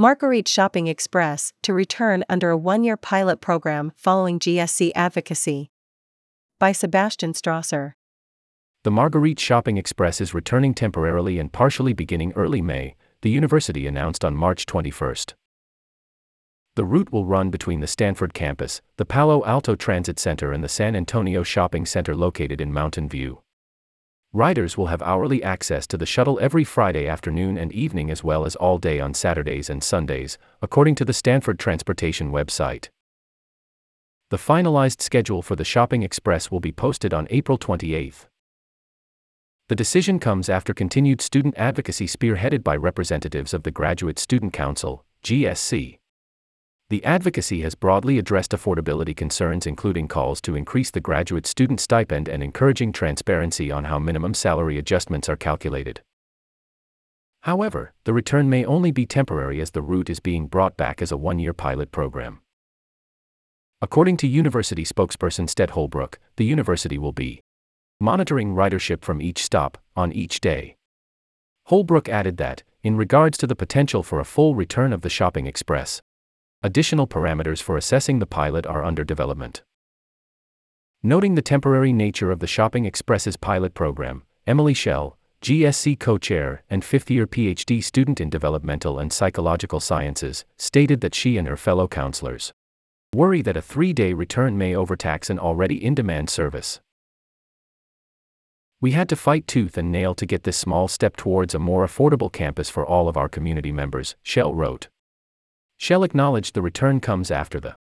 Marguerite Shopping Express to return under a one year pilot program following GSC advocacy. By Sebastian Strasser. The Marguerite Shopping Express is returning temporarily and partially beginning early May, the university announced on March 21. The route will run between the Stanford campus, the Palo Alto Transit Center, and the San Antonio Shopping Center located in Mountain View. Riders will have hourly access to the shuttle every Friday afternoon and evening as well as all day on Saturdays and Sundays, according to the Stanford Transportation website. The finalized schedule for the Shopping Express will be posted on April 28. The decision comes after continued student advocacy spearheaded by representatives of the Graduate Student Council, GSC. The advocacy has broadly addressed affordability concerns, including calls to increase the graduate student stipend and encouraging transparency on how minimum salary adjustments are calculated. However, the return may only be temporary as the route is being brought back as a one year pilot program. According to university spokesperson Stead Holbrook, the university will be monitoring ridership from each stop, on each day. Holbrook added that, in regards to the potential for a full return of the shopping express, Additional parameters for assessing the pilot are under development. Noting the temporary nature of the Shopping Express's pilot program, Emily Schell, GSC co chair and fifth year PhD student in developmental and psychological sciences, stated that she and her fellow counselors worry that a three day return may overtax an already in demand service. We had to fight tooth and nail to get this small step towards a more affordable campus for all of our community members, Schell wrote. Schell acknowledged the return comes after the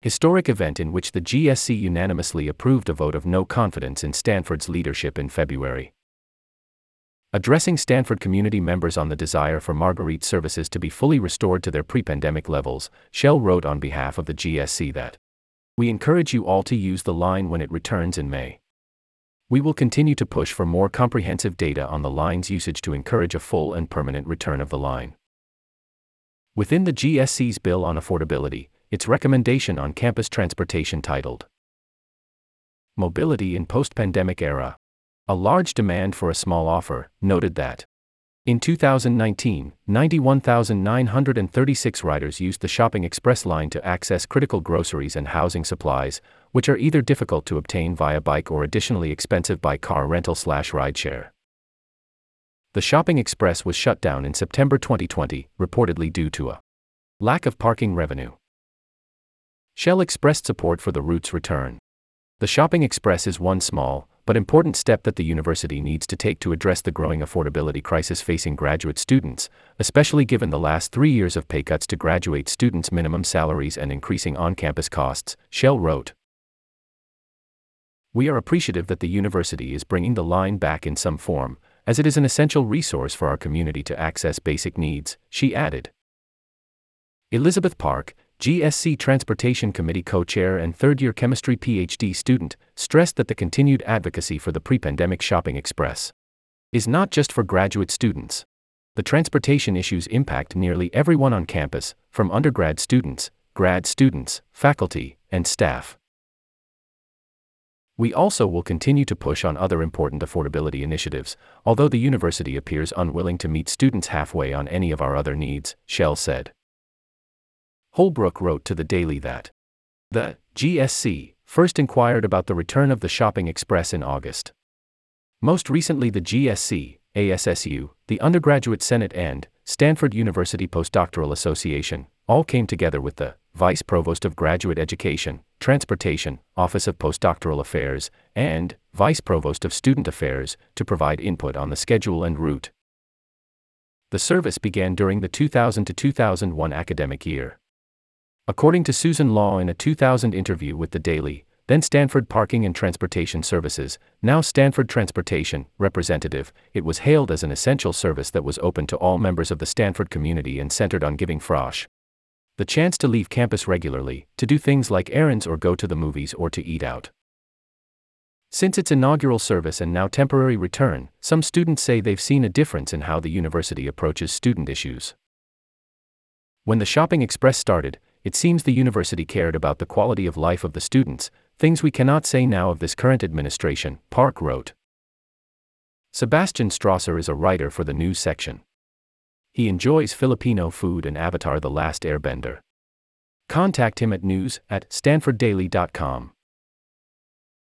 historic event in which the GSC unanimously approved a vote of no confidence in Stanford's leadership in February. Addressing Stanford community members on the desire for Marguerite services to be fully restored to their pre pandemic levels, Schell wrote on behalf of the GSC that We encourage you all to use the line when it returns in May. We will continue to push for more comprehensive data on the line's usage to encourage a full and permanent return of the line. Within the GSC's Bill on Affordability, its recommendation on campus transportation titled Mobility in Post Pandemic Era. A Large Demand for a Small Offer noted that in 2019, 91,936 riders used the Shopping Express line to access critical groceries and housing supplies, which are either difficult to obtain via bike or additionally expensive by car rental slash rideshare the Shopping Express was shut down in September 2020, reportedly due to a lack of parking revenue. Schell expressed support for the route's return. The Shopping Express is one small, but important step that the university needs to take to address the growing affordability crisis facing graduate students, especially given the last three years of pay cuts to graduate students' minimum salaries and increasing on campus costs, Schell wrote. We are appreciative that the university is bringing the line back in some form, as it is an essential resource for our community to access basic needs, she added. Elizabeth Park, GSC Transportation Committee co chair and third year chemistry PhD student, stressed that the continued advocacy for the pre pandemic shopping express is not just for graduate students. The transportation issues impact nearly everyone on campus, from undergrad students, grad students, faculty, and staff. We also will continue to push on other important affordability initiatives, although the university appears unwilling to meet students halfway on any of our other needs, Schell said. Holbrook wrote to the Daily that the GSC first inquired about the return of the Shopping Express in August. Most recently, the GSC, ASSU, the Undergraduate Senate, and Stanford University Postdoctoral Association all came together with the Vice Provost of Graduate Education, Transportation, Office of Postdoctoral Affairs, and Vice Provost of Student Affairs to provide input on the schedule and route. The service began during the 2000 to 2001 academic year. According to Susan Law in a 2000 interview with The Daily, then Stanford Parking and Transportation Services, now Stanford Transportation, representative, it was hailed as an essential service that was open to all members of the Stanford community and centered on giving frosh, the chance to leave campus regularly, to do things like errands or go to the movies or to eat out. Since its inaugural service and now temporary return, some students say they've seen a difference in how the university approaches student issues. When the Shopping Express started, it seems the university cared about the quality of life of the students, things we cannot say now of this current administration, Park wrote. Sebastian Strasser is a writer for the news section. He enjoys Filipino food and Avatar The Last Airbender. Contact him at news at stanforddaily.com.